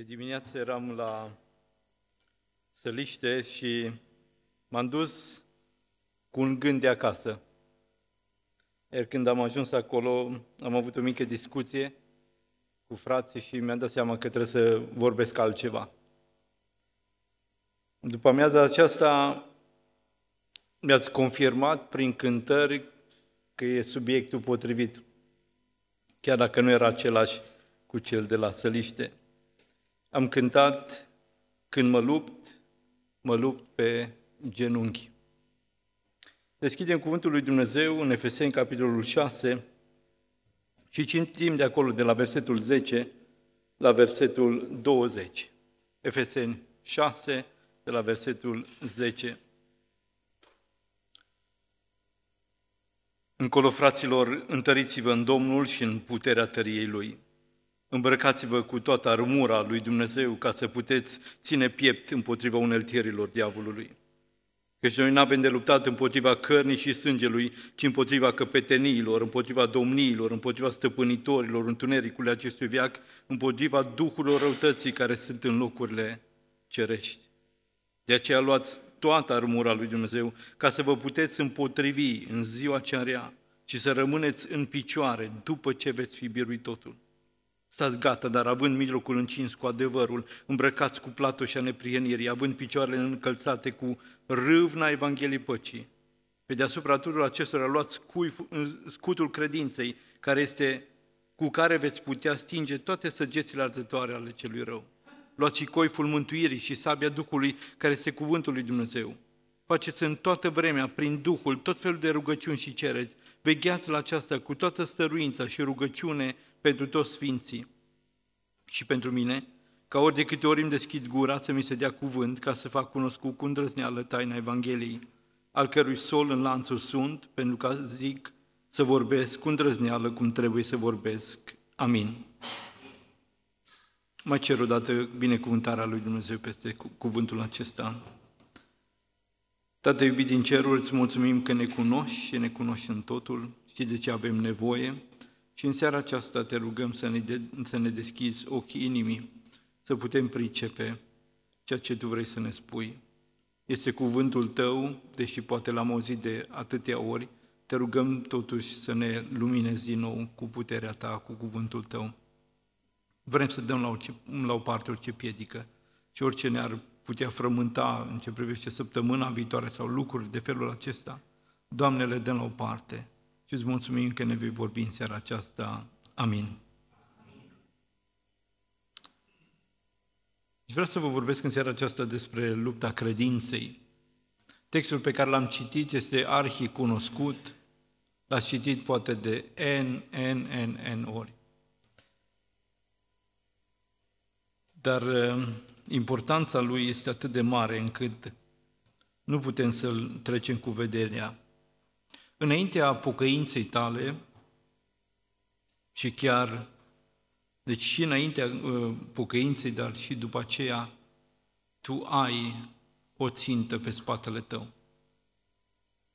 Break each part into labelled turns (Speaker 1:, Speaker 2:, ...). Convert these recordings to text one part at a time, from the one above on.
Speaker 1: De dimineață eram la Săliște și m-am dus cu un gând de acasă. Iar când am ajuns acolo, am avut o mică discuție cu frații și mi-am dat seama că trebuie să vorbesc altceva. După amiaza aceasta mi-ați confirmat prin cântări că e subiectul potrivit, chiar dacă nu era același cu cel de la Săliște. Am cântat Când mă lupt, mă lupt pe genunchi. Deschidem Cuvântul lui Dumnezeu în Efeseni, capitolul 6, și citim de acolo, de la versetul 10 la versetul 20. Efeseni 6, de la versetul 10. Încolo, fraților, întăriți-vă în Domnul și în puterea tăriei Lui. Îmbrăcați-vă cu toată armura lui Dumnezeu ca să puteți ține piept împotriva uneltierilor diavolului. Căci noi nu avem de luptat împotriva cărnii și sângelui, ci împotriva căpeteniilor, împotriva domniilor, împotriva stăpânitorilor, întunericului acestui viac, împotriva duhurilor răutății care sunt în locurile cerești. De aceea luați toată armura lui Dumnezeu ca să vă puteți împotrivi în ziua cea rea și să rămâneți în picioare după ce veți fi biruit totul. Stați gata, dar având mijlocul încins cu adevărul, îmbrăcați cu platoșa neprienirii, având picioarele încălțate cu râvna Evangheliei păcii. Pe deasupra tuturor acestora luați scutul credinței, care este cu care veți putea stinge toate săgețile arzătoare ale celui rău. Luați și coiful mântuirii și sabia Duhului, care este cuvântul lui Dumnezeu. Faceți în toată vremea, prin Duhul, tot felul de rugăciuni și cereți. Vegheați la aceasta cu toată stăruința și rugăciune pentru toți sfinții și pentru mine, ca ori de câte ori îmi deschid gura să mi se dea cuvânt ca să fac cunoscut cu îndrăzneală taina Evangheliei, al cărui sol în lanțul sunt, pentru că zic să vorbesc cu îndrăzneală cum trebuie să vorbesc. Amin. Mai cer o dată binecuvântarea lui Dumnezeu peste cuvântul acesta. Tată iubit din ceruri, îți mulțumim că ne cunoști și ne cunoști în totul, știi de ce avem nevoie, și în seara aceasta te rugăm să ne, de, să ne deschizi ochii inimii, să putem pricepe ceea ce Tu vrei să ne spui. Este cuvântul Tău, deși poate l-am auzit de atâtea ori, te rugăm totuși să ne luminezi din nou cu puterea Ta, cu cuvântul Tău. Vrem să dăm la, orice, la o parte orice piedică și orice ne-ar putea frământa în ce privește săptămâna viitoare sau lucruri de felul acesta. Doamne, le dăm la o parte și îți mulțumim că ne vei vorbi în seara aceasta. Amin. Și vreau să vă vorbesc în seara aceasta despre lupta credinței. Textul pe care l-am citit este arhi cunoscut, l-ați citit poate de N, N, N, N ori. Dar uh, importanța lui este atât de mare încât nu putem să-l trecem cu vederea. Înaintea pocăinței tale și chiar, deci și înaintea uh, pocăinței, dar și după aceea, tu ai o țintă pe spatele tău.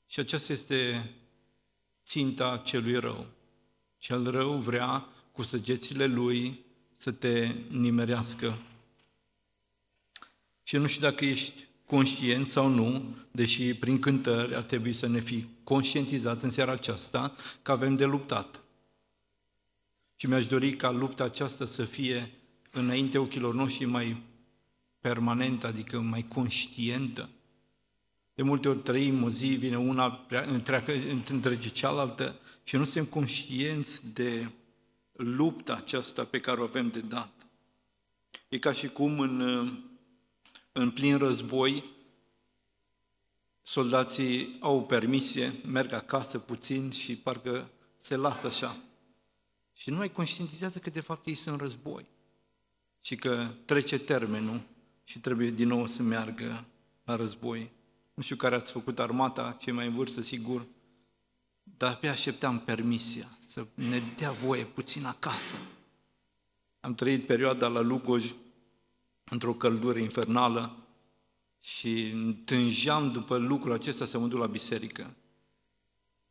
Speaker 1: Și aceasta este ținta celui rău. Cel rău vrea cu săgețile lui să te nimerească. Și nu știu dacă ești conștient sau nu, deși prin cântări ar trebui să ne fi conștientizat în seara aceasta că avem de luptat. Și mi-aș dori ca lupta aceasta să fie înainte ochilor noștri mai permanentă, adică mai conștientă. De multe ori trăim o zi, vine una, întreagă, întrege cealaltă și nu suntem conștienți de lupta aceasta pe care o avem de dat. E ca și cum în, în plin război soldații au permisie, merg acasă puțin și parcă se lasă așa. Și nu mai conștientizează că de fapt ei sunt în război și că trece termenul și trebuie din nou să meargă la război. Nu știu care ați făcut armata, cei mai în vârstă, sigur, dar pe așteptam permisia să ne dea voie puțin acasă. Am trăit perioada la Lugoj într-o căldură infernală și tânjeam după lucrul acesta să mă duc la biserică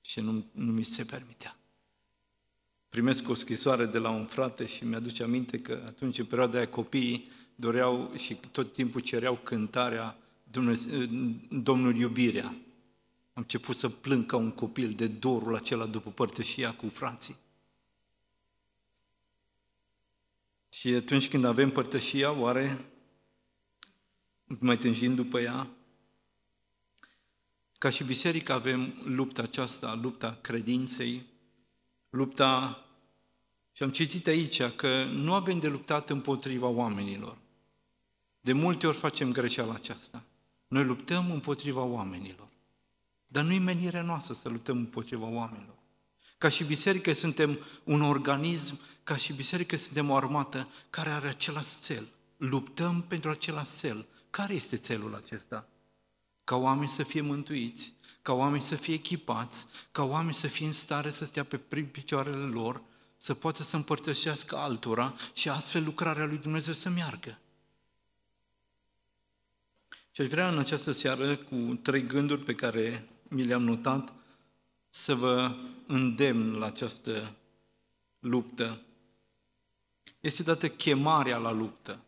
Speaker 1: și nu, nu mi se permitea. primesc o scrisoare de la un frate și mi-aduce aminte că atunci, în perioada aia, copiii doreau și tot timpul cereau cântarea Dumnezeu, Domnul iubirea. Am început să plâng ca un copil de dorul acela după părtășia cu frații. Și atunci când avem părtășia, oare mai tânjim după ea? Ca și biserică avem lupta aceasta, lupta credinței, lupta, și am citit aici că nu avem de luptat împotriva oamenilor. De multe ori facem greșeala aceasta. Noi luptăm împotriva oamenilor. Dar nu-i menirea noastră să luptăm împotriva oamenilor. Ca și biserică suntem un organism, ca și biserică suntem o armată care are același cel. Luptăm pentru același cel. Care este celul acesta? Ca oameni să fie mântuiți, ca oameni să fie echipați, ca oameni să fie în stare să stea pe picioarele lor, să poată să împărtășească altora și astfel lucrarea lui Dumnezeu să meargă. Și aș vrea în această seară, cu trei gânduri pe care mi le-am notat, să vă îndemn la această luptă. Este dată chemarea la luptă.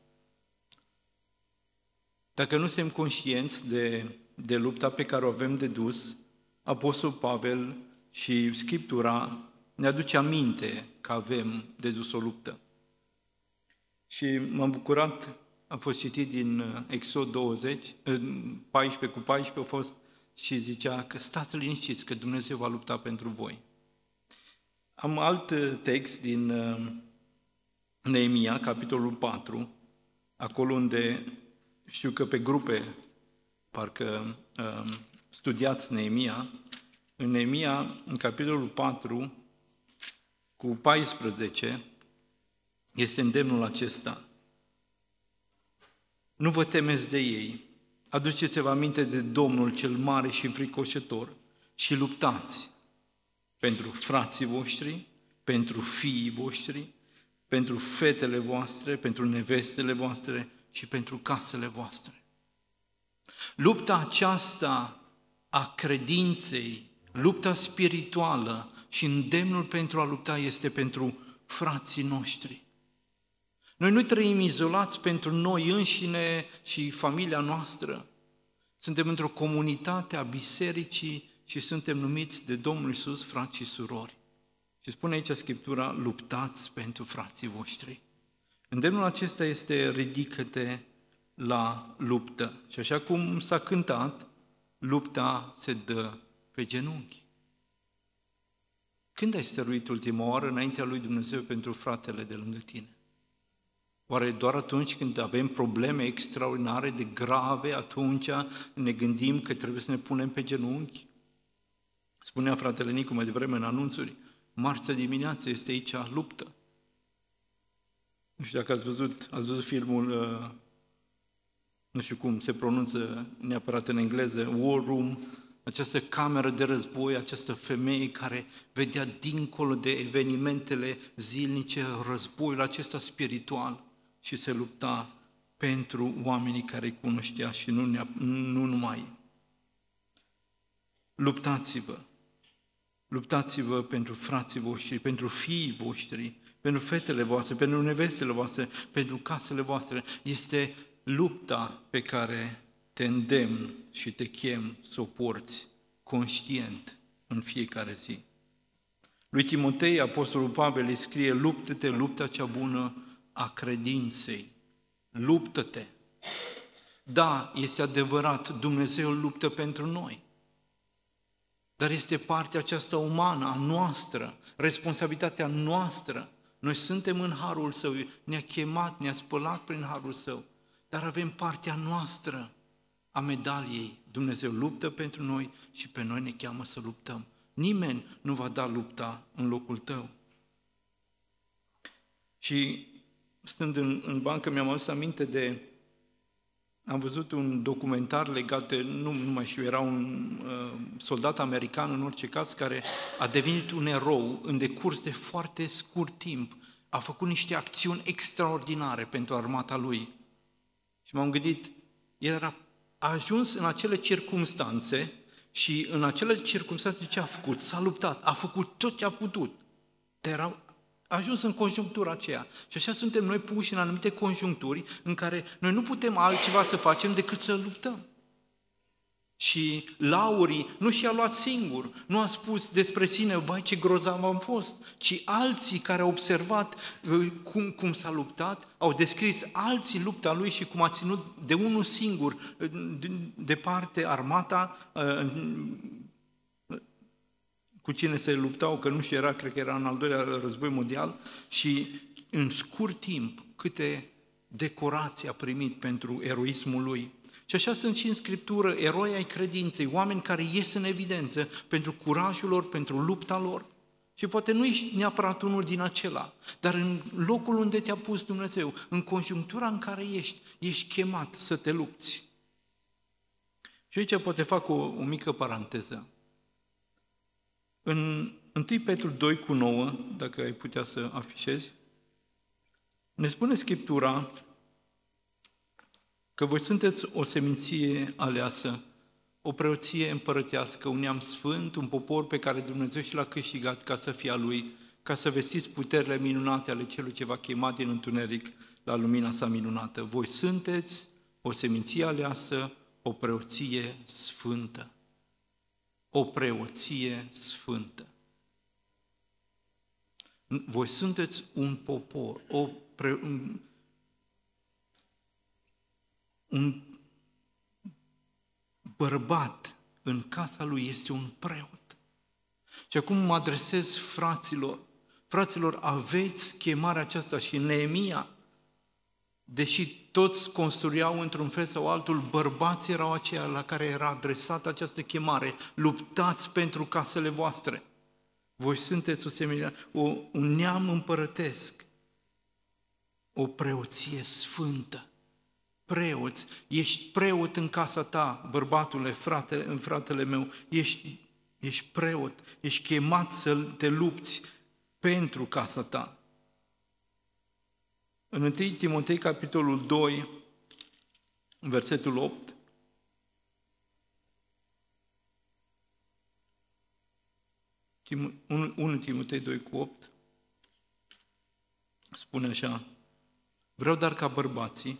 Speaker 1: Dacă nu suntem conștienți de, de lupta pe care o avem de dus, Apostol Pavel și Scriptura ne aduce aminte că avem de dus o luptă. Și m-am bucurat, am fost citit din uh, Exod 20, 14 uh, cu 14, a fost și zicea că stați liniștiți că Dumnezeu va lupta pentru voi. Am alt uh, text din Neemia, capitolul 4, acolo unde știu că pe grupe parcă studiați Neemia, în Neemia, în capitolul 4, cu 14, este îndemnul acesta. Nu vă temeți de ei, aduceți-vă aminte de Domnul cel mare și fricoșător și luptați pentru frații voștri, pentru fiii voștri, pentru fetele voastre, pentru nevestele voastre și pentru casele voastre. Lupta aceasta a credinței, lupta spirituală și îndemnul pentru a lupta este pentru frații noștri. Noi nu trăim izolați pentru noi înșine și familia noastră. Suntem într-o comunitate a bisericii și suntem numiți de Domnul Iisus frați și surori. Și spune aici Scriptura, luptați pentru frații voștri. Îndemnul acesta este ridică-te la luptă. Și așa cum s-a cântat, lupta se dă pe genunchi. Când ai stăruit ultima oară înaintea lui Dumnezeu pentru fratele de lângă tine? Oare doar atunci când avem probleme extraordinare de grave, atunci ne gândim că trebuie să ne punem pe genunchi? Spunea fratele Nicu mai devreme în anunțuri, marțea dimineață este aici luptă. Nu știu dacă ați văzut, ați văzut filmul, uh, nu știu cum se pronunță neapărat în engleză, War Room, această cameră de război, această femeie care vedea dincolo de evenimentele zilnice războiul acesta spiritual și se lupta pentru oamenii care îi cunoștea și nu, nu numai. Luptați-vă! Luptați-vă pentru frații voștri, pentru fiii voștri, pentru fetele voastre, pentru nevestele voastre, pentru casele voastre. Este lupta pe care te îndemn și te chem să o porți conștient în fiecare zi. Lui Timotei, Apostolul Pavel îi scrie, luptă-te lupta cea bună a credinței. Luptă-te! Da, este adevărat, Dumnezeu luptă pentru noi. Dar este partea aceasta umană a noastră, responsabilitatea noastră. Noi suntem în harul său, ne-a chemat, ne-a spălat prin harul său, dar avem partea noastră a medaliei. Dumnezeu luptă pentru noi și pe noi ne cheamă să luptăm. Nimeni nu va da lupta în locul tău. Și stând în, în bancă mi-am adus aminte de am văzut un documentar legat de, nu, nu mai știu, era un uh, soldat american în orice caz, care a devenit un erou în decurs de foarte scurt timp. A făcut niște acțiuni extraordinare pentru armata lui. Și m-am gândit, el era, a ajuns în acele circumstanțe și în acele circunstanțe ce a făcut? S-a luptat, a făcut tot ce a putut. Dar era A ajuns în conjunctura aceea. Și așa suntem noi puși în anumite conjuncturi în care noi nu putem altceva să facem decât să luptăm. Și Laurii nu și-a luat singur, nu a spus despre sine, vai ce grozav am fost, ci alții care au observat uh, cum, cum s-a luptat, au descris alții lupta lui și cum a ținut de unul singur uh, departe armata uh, cu cine se luptau, că nu știu, era, cred că era în al doilea război mondial și în scurt timp câte decorații a primit pentru eroismul lui. Și așa sunt și în Scriptură eroi ai credinței, oameni care ies în evidență pentru curajul lor, pentru lupta lor. Și poate nu ești neapărat unul din acela, dar în locul unde te-a pus Dumnezeu, în conjunctura în care ești, ești chemat să te lupți. Și aici poate fac o, o mică paranteză. În 1 Petru 2 cu 9, dacă ai putea să afișezi, ne spune Scriptura că voi sunteți o seminție aleasă, o preoție împărătească, un neam sfânt, un popor pe care Dumnezeu și l-a câștigat ca să fie a Lui, ca să vestiți puterile minunate ale celui ce va chema din întuneric la lumina sa minunată. Voi sunteți o seminție aleasă, o preoție sfântă. O preoție sfântă. Voi sunteți un popor, o pre, un bărbat în casa lui este un preot. Și acum mă adresez fraților. Fraților, aveți chemarea aceasta și Neemia, deși toți construiau într-un fel sau altul, bărbații erau aceia la care era adresată această chemare. Luptați pentru casele voastre. Voi sunteți o semină, o, un neam împărătesc, o preoție sfântă preoți, ești preot în casa ta, bărbatule, fratele, fratele meu, ești, ești preot, ești chemat să te lupți pentru casa ta. În 1 Timotei, capitolul 2, versetul 8, Tim, 1 Timotei 2 cu 8, spune așa, Vreau dar ca bărbații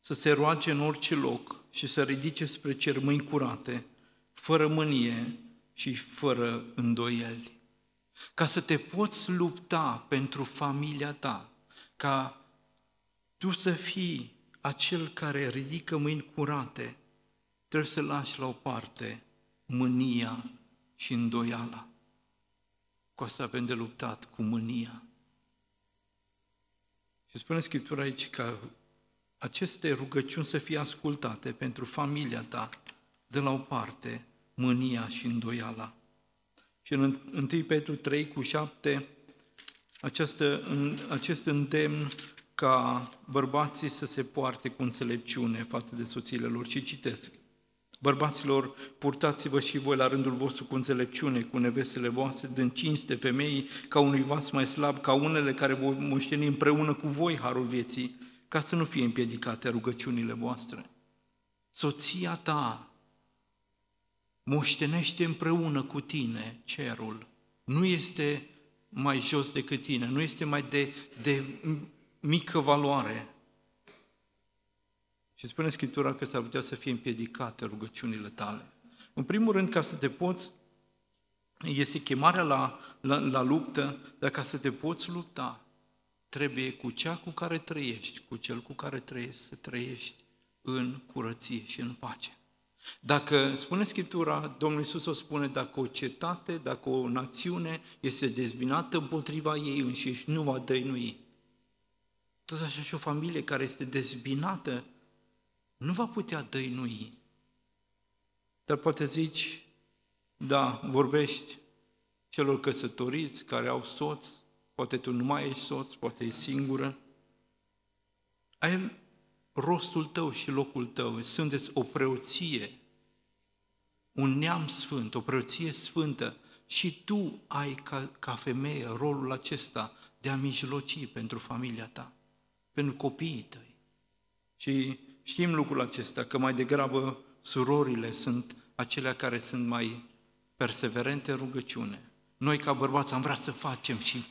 Speaker 1: să se roage în orice loc și să ridice spre cer mâini curate, fără mânie și fără îndoieli. Ca să te poți lupta pentru familia ta, ca tu să fii acel care ridică mâini curate, trebuie să lași la o parte mânia și îndoiala. Cu asta avem de luptat, cu mânia. Și spune Scriptura aici că aceste rugăciuni să fie ascultate pentru familia ta, de la o parte, mânia și îndoiala. Și în 1 Petru 3 cu 7, această, acest îndemn ca bărbații să se poarte cu înțelepciune față de soțiile lor. Și citesc, Bărbaților, purtați-vă și voi la rândul vostru cu înțelepciune, cu nevestele voastre, dând cinste femeii ca unui vas mai slab, ca unele care vor moșteni împreună cu voi harul vieții, ca să nu fie împiedicate rugăciunile voastre. Soția ta moștenește împreună cu tine cerul. Nu este mai jos decât tine, nu este mai de, de mică valoare. Și spune Scriptura că s-ar putea să fie împiedicate rugăciunile tale. În primul rând, ca să te poți, este chemarea la, la, la luptă, dar ca să te poți lupta, trebuie cu cea cu care trăiești, cu cel cu care trăiești, să trăiești în curăție și în pace. Dacă, spune Scriptura, Domnul Iisus o spune, dacă o cetate, dacă o națiune este dezbinată împotriva ei înșiși, nu va dăinui. Tot așa și o familie care este dezbinată nu va putea dăinui. Dar poate zici, da, vorbești celor căsătoriți care au soț, poate tu nu mai ești soț, poate ești singură. Ai rostul tău și locul tău, sunteți o preoție, un neam sfânt, o preoție sfântă și tu ai ca, ca femeie rolul acesta de a mijloci pentru familia ta, pentru copiii tăi. Și știm lucrul acesta, că mai degrabă surorile sunt acelea care sunt mai perseverente în rugăciune. Noi ca bărbați am vrea să facem și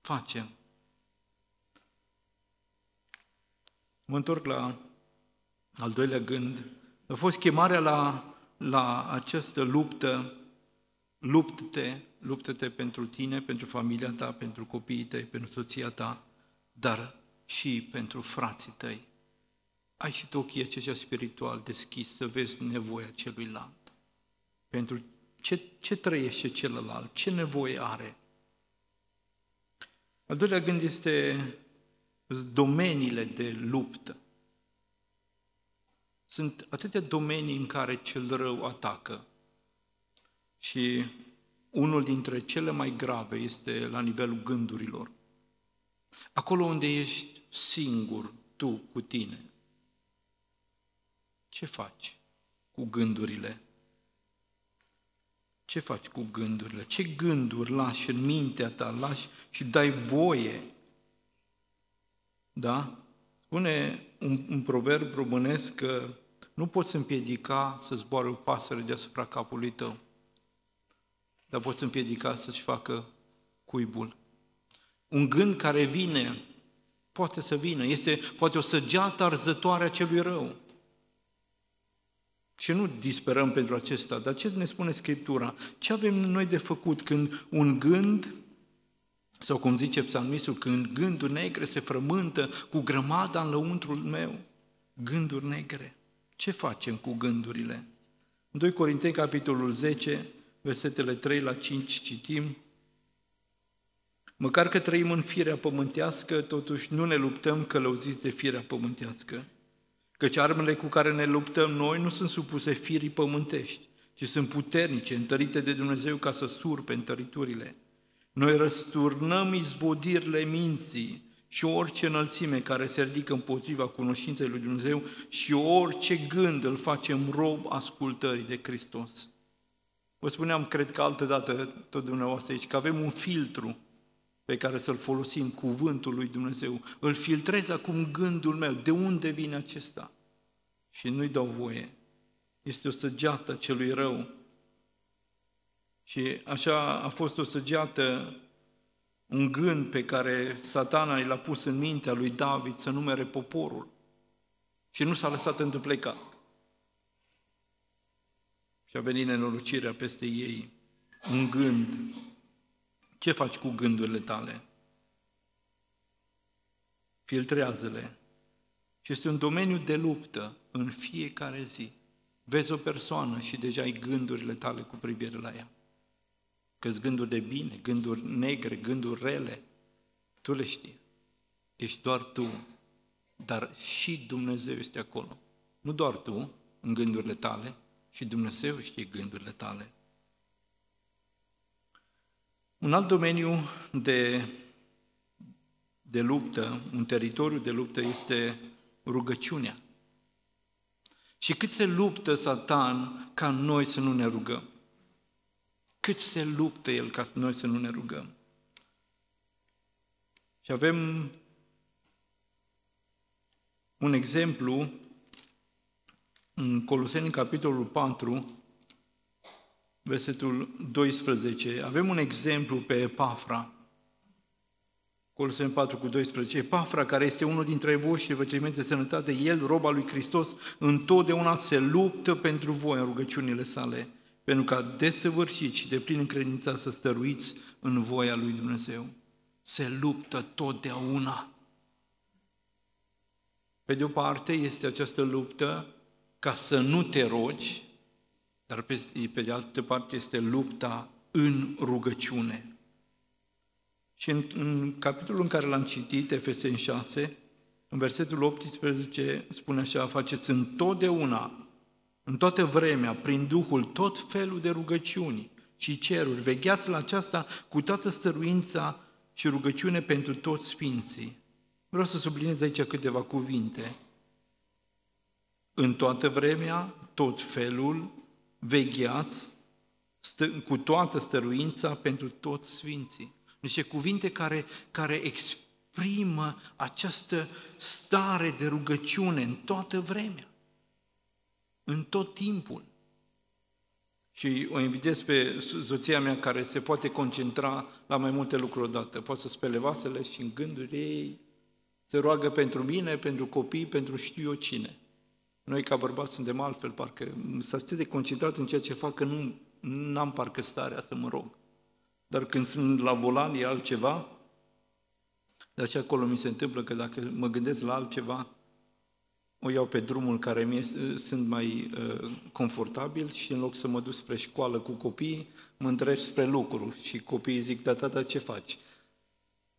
Speaker 1: facem? Mă întorc la al doilea gând. A fost chemarea la, la această luptă, luptă-te, luptă-te pentru tine, pentru familia ta, pentru copiii tăi, pentru soția ta, dar și pentru frații tăi. Ai și tu ochii aceștia spiritual deschis să vezi nevoia celuilalt. Pentru ce, ce trăiește celălalt, ce nevoie are. Al doilea gând este domeniile de luptă. Sunt atâtea domenii în care cel rău atacă și unul dintre cele mai grave este la nivelul gândurilor. Acolo unde ești singur, tu, cu tine, ce faci cu gândurile? Ce faci cu gândurile? Ce gânduri lași în mintea ta, lași și dai voie? Da? Spune un, un proverb românesc că nu poți împiedica să zboare o pasăre deasupra capului tău, dar poți împiedica să-și facă cuibul. Un gând care vine, poate să vină, este poate o săgeată arzătoare a celui rău. Și nu disperăm pentru acesta, dar ce ne spune Scriptura? Ce avem noi de făcut când un gând, sau cum zice psalmistul, când gânduri negre se frământă cu grămada în lăuntrul meu? Gânduri negre. Ce facem cu gândurile? În 2 Corinteni, capitolul 10, versetele 3 la 5, citim, Măcar că trăim în firea pământească, totuși nu ne luptăm călăuziți de firea pământească, căci armele cu care ne luptăm noi nu sunt supuse firii pământești, ci sunt puternice, întărite de Dumnezeu ca să surpe întăriturile. Noi răsturnăm izvodirile minții și orice înălțime care se ridică împotriva cunoștinței lui Dumnezeu și orice gând îl facem rob ascultării de Hristos. Vă spuneam, cred că altă dată, tot dumneavoastră aici, că avem un filtru pe care să-l folosim, cuvântul lui Dumnezeu. Îl filtrez acum gândul meu, de unde vine acesta? Și nu-i dau voie. Este o săgeată celui rău. Și așa a fost o săgeată, un gând pe care satana l-a pus în mintea lui David să numere poporul. Și nu s-a lăsat întâmplecat. Și a venit nenorocirea peste ei. Un gând ce faci cu gândurile tale? Filtrează-le. Și este un domeniu de luptă în fiecare zi. Vezi o persoană și deja ai gândurile tale cu privire la ea. că gânduri de bine, gânduri negre, gânduri rele, tu le știi. Ești doar tu, dar și Dumnezeu este acolo. Nu doar tu, în gândurile tale, și Dumnezeu știe gândurile tale. Un alt domeniu de, de luptă, un teritoriu de luptă este rugăciunea. Și cât se luptă Satan ca noi să nu ne rugăm? Cât se luptă el ca noi să nu ne rugăm? Și avem un exemplu în Coloseni, capitolul 4, versetul 12, avem un exemplu pe Epafra, Coloseni 4 cu 12, Epafra, care este unul dintre voi și vă trimite sănătate, el, roba lui Hristos, întotdeauna se luptă pentru voi în rugăciunile sale, pentru ca desăvârșit și de plin încredința să stăruiți în voia lui Dumnezeu. Se luptă totdeauna. Pe de o parte este această luptă ca să nu te rogi, dar pe, pe de altă parte este lupta în rugăciune. Și în, în capitolul în care l-am citit, Efeseni 6, în versetul 18 spune așa, faceți întotdeauna, în toată vremea, prin Duhul, tot felul de rugăciuni și ceruri. Vegheați la aceasta cu toată stăruința și rugăciune pentru toți sfinții. Vreau să subliniez aici câteva cuvinte. În toată vremea, tot felul vegheați stă, cu toată stăruința pentru toți sfinții. Niște cuvinte care, care exprimă această stare de rugăciune în toată vremea, în tot timpul. Și o invitez pe soția mea care se poate concentra la mai multe lucruri odată. Poate să spele vasele și în gânduri ei se roagă pentru mine, pentru copii, pentru știu eu cine. Noi ca bărbați suntem altfel, parcă s-a atât de concentrat în ceea ce fac că nu am parcă starea să mă rog. Dar când sunt la volan e altceva, dar și acolo mi se întâmplă că dacă mă gândesc la altceva, o iau pe drumul care mie sunt mai uh, confortabil și în loc să mă duc spre școală cu copiii, mă întreb spre lucru și copiii zic, da, tata, ce faci?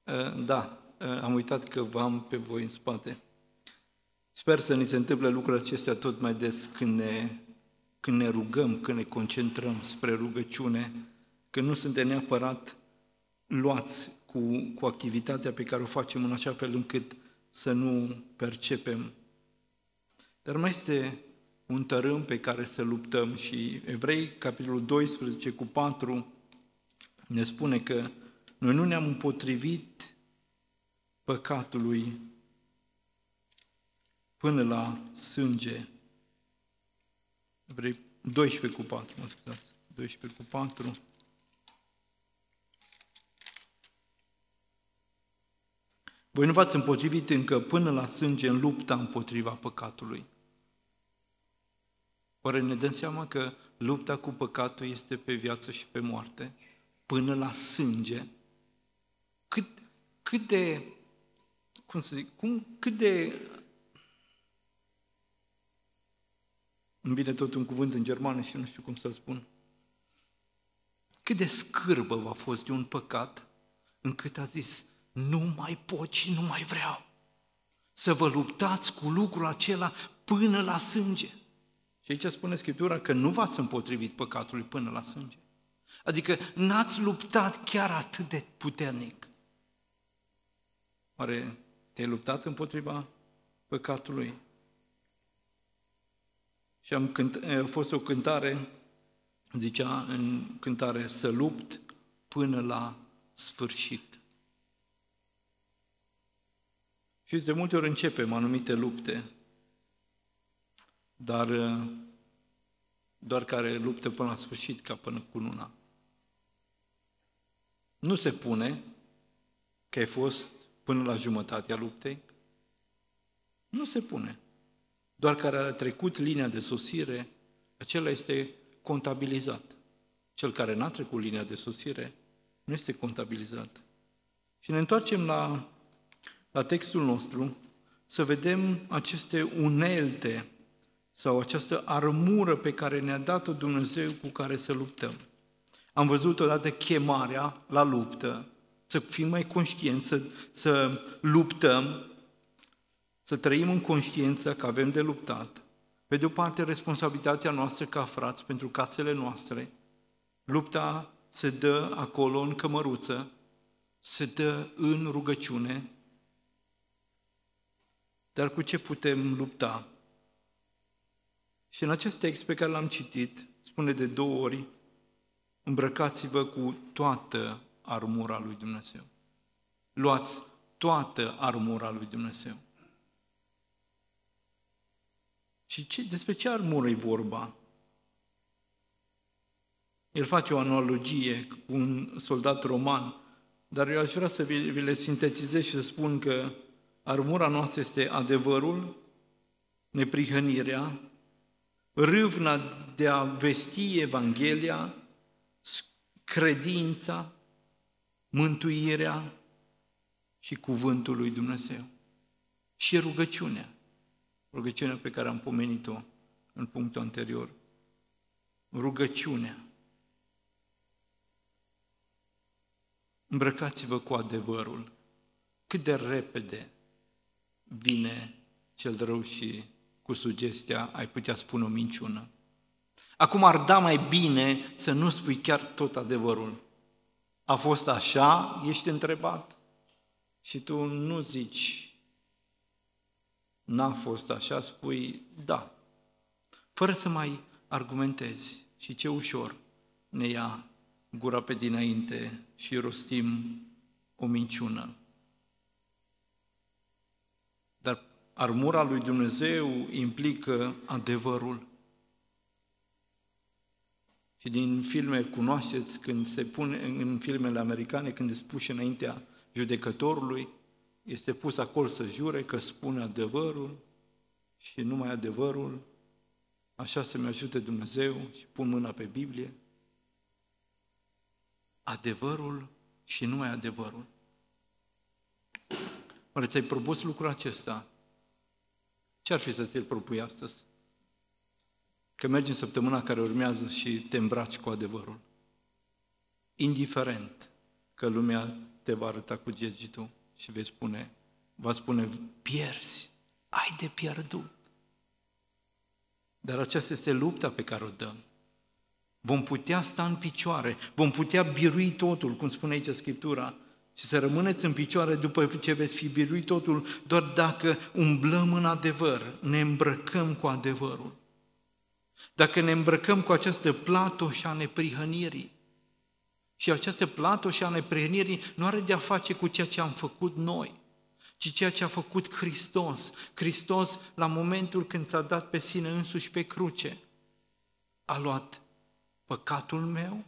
Speaker 1: Uh, da, uh, am uitat că vă am pe voi în spate. Sper să ni se întâmple lucrurile acestea tot mai des când ne, când ne rugăm, când ne concentrăm spre rugăciune, că nu suntem neapărat luați cu, cu activitatea pe care o facem în așa fel încât să nu percepem. Dar mai este un tărâm pe care să luptăm și Evrei, capitolul 12 cu 4, ne spune că noi nu ne-am împotrivit păcatului până la sânge. Evrei 12 cu 4, mă scuzați, 12 cu 4. Voi nu v-ați împotrivit încă până la sânge în lupta împotriva păcatului. Oare ne dăm seama că lupta cu păcatul este pe viață și pe moarte? Până la sânge? Cât, cât de, cum să zic, cum, cât de Îmi vine tot un cuvânt în germană și nu știu cum să-l spun. Cât de scârbă v-a fost de un păcat încât a zis, nu mai pot și nu mai vreau. Să vă luptați cu lucrul acela până la sânge. Și aici spune Scriptura că nu v-ați împotrivit păcatului până la sânge. Adică n-ați luptat chiar atât de puternic. Oare te-ai luptat împotriva păcatului? Și am cânt, a fost o cântare, zicea în cântare, să lupt până la sfârșit. Și de multe ori începem anumite lupte, dar doar care luptă până la sfârșit, ca până cu luna. Nu se pune că ai fost până la jumătatea luptei. Nu se pune doar care a trecut linia de sosire, acela este contabilizat. Cel care n-a trecut linia de sosire nu este contabilizat. Și ne întoarcem la, la textul nostru să vedem aceste unelte sau această armură pe care ne-a dat-o Dumnezeu cu care să luptăm. Am văzut odată chemarea la luptă, să fim mai conștienți, să, să luptăm, să trăim în conștiință că avem de luptat. Pe de o parte, responsabilitatea noastră ca frați pentru casele noastre. Lupta se dă acolo în cămăruță, se dă în rugăciune. Dar cu ce putem lupta? Și în acest text pe care l-am citit, spune de două ori, îmbrăcați-vă cu toată armura lui Dumnezeu. Luați toată armura lui Dumnezeu. Și ce, despre ce armură e vorba? El face o analogie cu un soldat roman, dar eu aș vrea să vi, vi le sintetizez și să spun că armura noastră este adevărul, neprihănirea, râvna de a vesti Evanghelia, credința, mântuirea și cuvântul lui Dumnezeu. Și rugăciunea rugăciunea pe care am pomenit-o în punctul anterior. Rugăciunea. Îmbrăcați-vă cu adevărul. Cât de repede vine cel rău și cu sugestia ai putea spune o minciună. Acum ar da mai bine să nu spui chiar tot adevărul. A fost așa, ești întrebat și tu nu zici n-a fost așa, spui da, fără să mai argumentezi. Și ce ușor ne ia gura pe dinainte și rostim o minciună. Dar armura lui Dumnezeu implică adevărul. Și din filme cunoașteți când se pune în filmele americane, când se puși înaintea judecătorului, este pus acolo să jure că spune adevărul și numai adevărul, așa să-mi ajute Dumnezeu și pun mâna pe Biblie. Adevărul și numai adevărul. Oare ți-ai propus lucrul acesta? Ce ar fi să ți-l propui astăzi? Că mergi în săptămâna care urmează și te îmbraci cu adevărul. Indiferent că lumea te va arăta cu degetul și vei spune, va spune, pierzi, ai de pierdut. Dar aceasta este lupta pe care o dăm. Vom putea sta în picioare, vom putea birui totul, cum spune aici Scriptura, și să rămâneți în picioare după ce veți fi biruit totul, doar dacă umblăm în adevăr, ne îmbrăcăm cu adevărul. Dacă ne îmbrăcăm cu această platoșă a neprihănirii, și această platoșă a neprihănirii nu are de a face cu ceea ce am făcut noi, ci ceea ce a făcut Hristos. Hristos, la momentul când s-a dat pe sine însuși pe cruce, a luat păcatul meu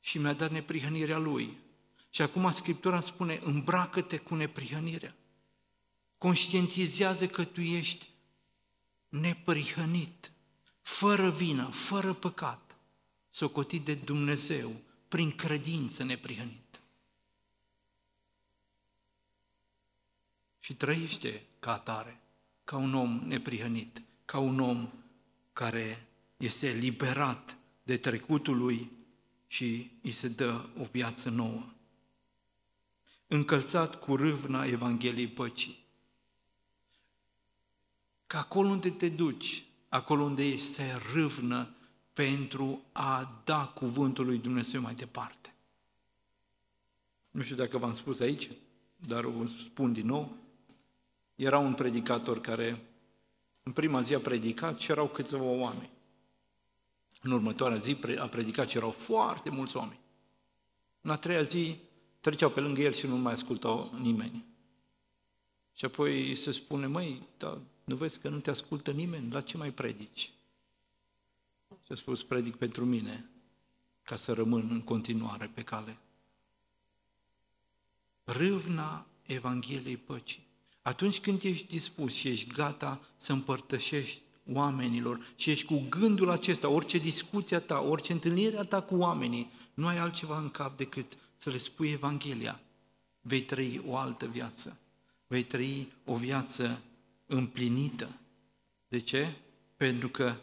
Speaker 1: și mi-a dat neprihănirea Lui. Și acum Scriptura spune, îmbracă-te cu neprihănirea. Conștientizează că tu ești neprihănit, fără vină, fără păcat, socotit de Dumnezeu, prin credință neprihănit. Și trăiește ca atare, ca un om neprihănit, ca un om care este liberat de trecutul lui și îi se dă o viață nouă. Încălțat cu râvna Evangheliei Păcii. Că acolo unde te duci, acolo unde ești, se râvnă pentru a da cuvântul lui Dumnezeu mai departe. Nu știu dacă v-am spus aici, dar o spun din nou. Era un predicator care în prima zi a predicat și erau câțiva oameni. În următoarea zi a predicat și erau foarte mulți oameni. În a treia zi treceau pe lângă el și nu mai ascultau nimeni. Și apoi se spune, măi, dar nu vezi că nu te ascultă nimeni? La ce mai predici? Și a spus, predic pentru mine, ca să rămân în continuare pe cale. Râvna Evangheliei Păcii. Atunci când ești dispus și ești gata să împărtășești oamenilor și ești cu gândul acesta, orice discuția ta, orice întâlnire a ta cu oamenii, nu ai altceva în cap decât să le spui Evanghelia. Vei trăi o altă viață. Vei trăi o viață împlinită. De ce? Pentru că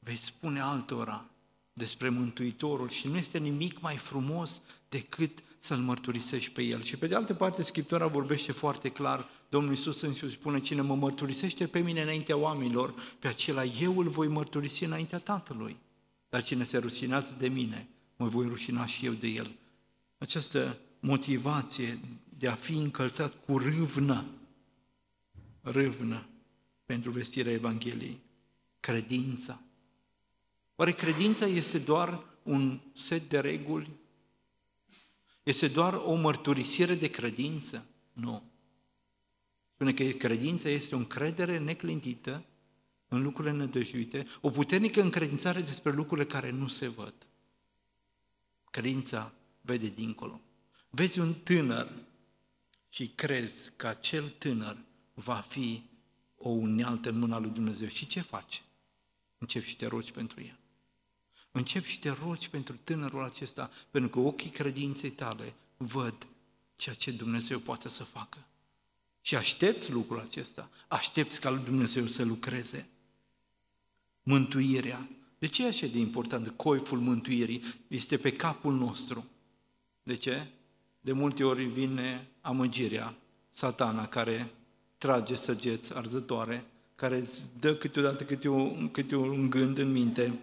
Speaker 1: vei spune altora despre Mântuitorul și nu este nimic mai frumos decât să-L mărturisești pe El. Și pe de altă parte, Scriptura vorbește foarte clar, Domnul Iisus însuși spune, cine mă mărturisește pe mine înaintea oamenilor, pe acela eu îl voi mărturisi înaintea Tatălui. Dar cine se rușinează de mine, mă voi rușina și eu de el. Această motivație de a fi încălțat cu râvnă, râvnă pentru vestirea Evangheliei, credința, Oare credința este doar un set de reguli? Este doar o mărturisire de credință? Nu. Spune că credința este o încredere neclintită în lucrurile nădăjuite, o puternică încredințare despre lucrurile care nu se văd. Credința vede dincolo. Vezi un tânăr și crezi că acel tânăr va fi o unealtă în mâna lui Dumnezeu. Și ce faci? Începi și te rogi pentru el. Începi și te rogi pentru tânărul acesta, pentru că ochii credinței tale văd ceea ce Dumnezeu poate să facă. Și aștepți lucrul acesta, aștepți ca lui Dumnezeu să lucreze. Mântuirea. De ce e așa de important? Coiful mântuirii este pe capul nostru. De ce? De multe ori vine amăgirea, satana, care trage săgeți arzătoare, care îți dă câteodată câte, o, câte un gând în minte,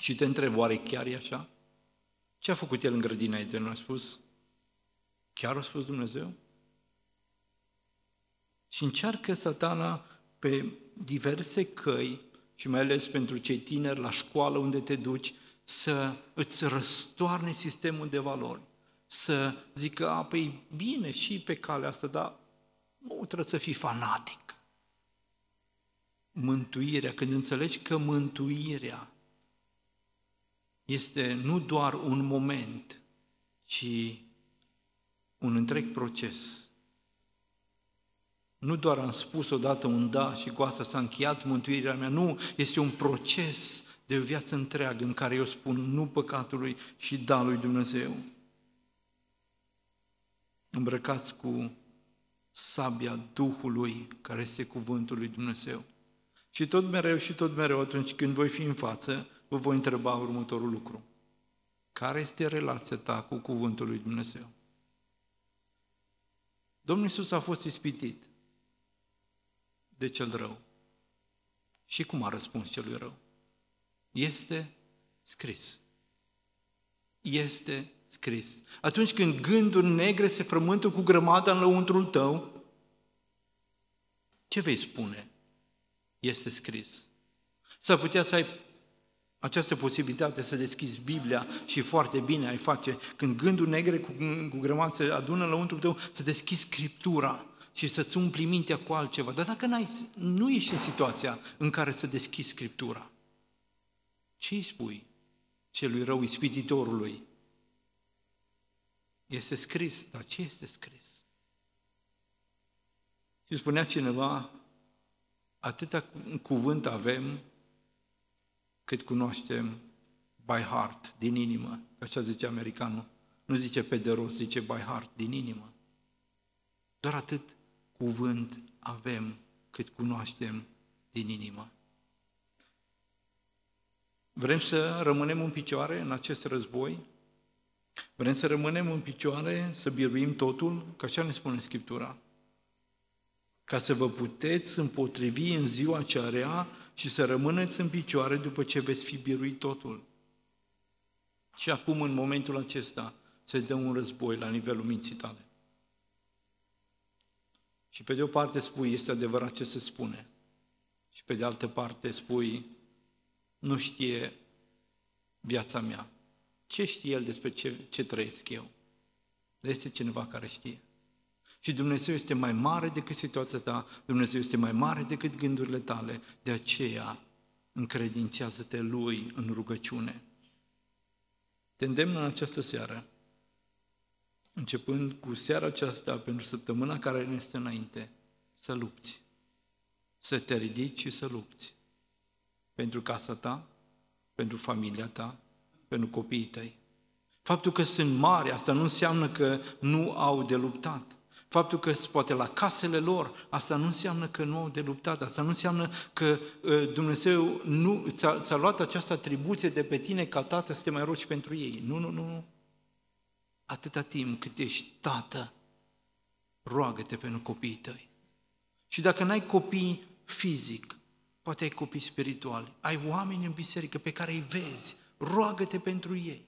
Speaker 1: și te întreb, oare chiar e așa? Ce a făcut el în grădina Eden? A spus, chiar a spus Dumnezeu? Și încearcă satana pe diverse căi, și mai ales pentru cei tineri la școală unde te duci, să îți răstoarne sistemul de valori. Să zică, a, păi bine și pe calea asta, dar nu trebuie să fii fanatic. Mântuirea, când înțelegi că mântuirea este nu doar un moment, ci un întreg proces. Nu doar am spus odată un da și cu asta s-a încheiat mântuirea mea, nu, este un proces de o viață întreagă în care eu spun nu păcatului și da lui Dumnezeu. Îmbrăcați cu sabia Duhului, care este cuvântul lui Dumnezeu. Și tot mereu și tot mereu, atunci când voi fi în față, vă voi întreba următorul lucru. Care este relația ta cu cuvântul lui Dumnezeu? Domnul Iisus a fost ispitit de cel rău. Și cum a răspuns celui rău? Este scris. Este scris. Atunci când gânduri negre se frământă cu grămada în lăuntrul tău, ce vei spune? Este scris. S-ar putea să ai această posibilitate să deschizi Biblia și foarte bine ai face, când gândul negre cu, cu grămadă se adună la untul tău, să deschizi Scriptura și să-ți umpli mintea cu altceva. Dar dacă n-ai, nu ești în situația în care să deschizi Scriptura, ce îi spui celui rău ispititorului? Este scris, dar ce este scris? Și spunea cineva, atâta cuvânt avem cât cunoaștem by heart, din inimă, așa zice americanul. Nu zice pe de rost, zice by heart, din inimă. Doar atât cuvânt avem cât cunoaștem din inimă. Vrem să rămânem în picioare în acest război? Vrem să rămânem în picioare, să biruim totul? Că așa ne spune Scriptura. Ca să vă puteți împotrivi în ziua cea rea și să rămâneți în picioare după ce veți fi biruit totul. Și acum, în momentul acesta, se dă un război la nivelul minții tale. Și pe de o parte spui, este adevărat ce se spune. Și pe de altă parte spui, nu știe viața mea. Ce știe el despre ce, ce trăiesc eu? Dar este cineva care știe. Și Dumnezeu este mai mare decât situația ta, Dumnezeu este mai mare decât gândurile tale, de aceea încredințează-te Lui în rugăciune. Te îndemn în această seară, începând cu seara aceasta pentru săptămâna care ne este înainte, să lupți, să te ridici și să lupți pentru casa ta, pentru familia ta, pentru copiii tăi. Faptul că sunt mari, asta nu înseamnă că nu au de luptat. Faptul că poate la casele lor, asta nu înseamnă că nu au de luptat, asta nu înseamnă că uh, Dumnezeu nu ți-a, ți-a luat această atribuție de pe tine ca tată să te mai rogi pentru ei. Nu, nu, nu. Atâta timp cât ești tată, roagă-te pentru copiii tăi. Și dacă n-ai copii fizic, poate ai copii spirituali, ai oameni în biserică pe care îi vezi, roagă-te pentru ei.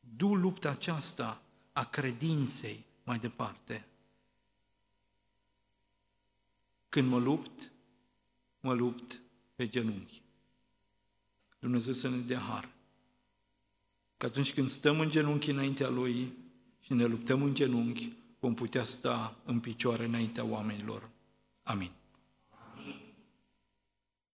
Speaker 1: Du lupta aceasta a credinței mai departe. Când mă lupt, mă lupt pe genunchi. Dumnezeu să ne dea har. Că atunci când stăm în genunchi înaintea Lui și ne luptăm în genunchi, vom putea sta în picioare înaintea oamenilor. Amin.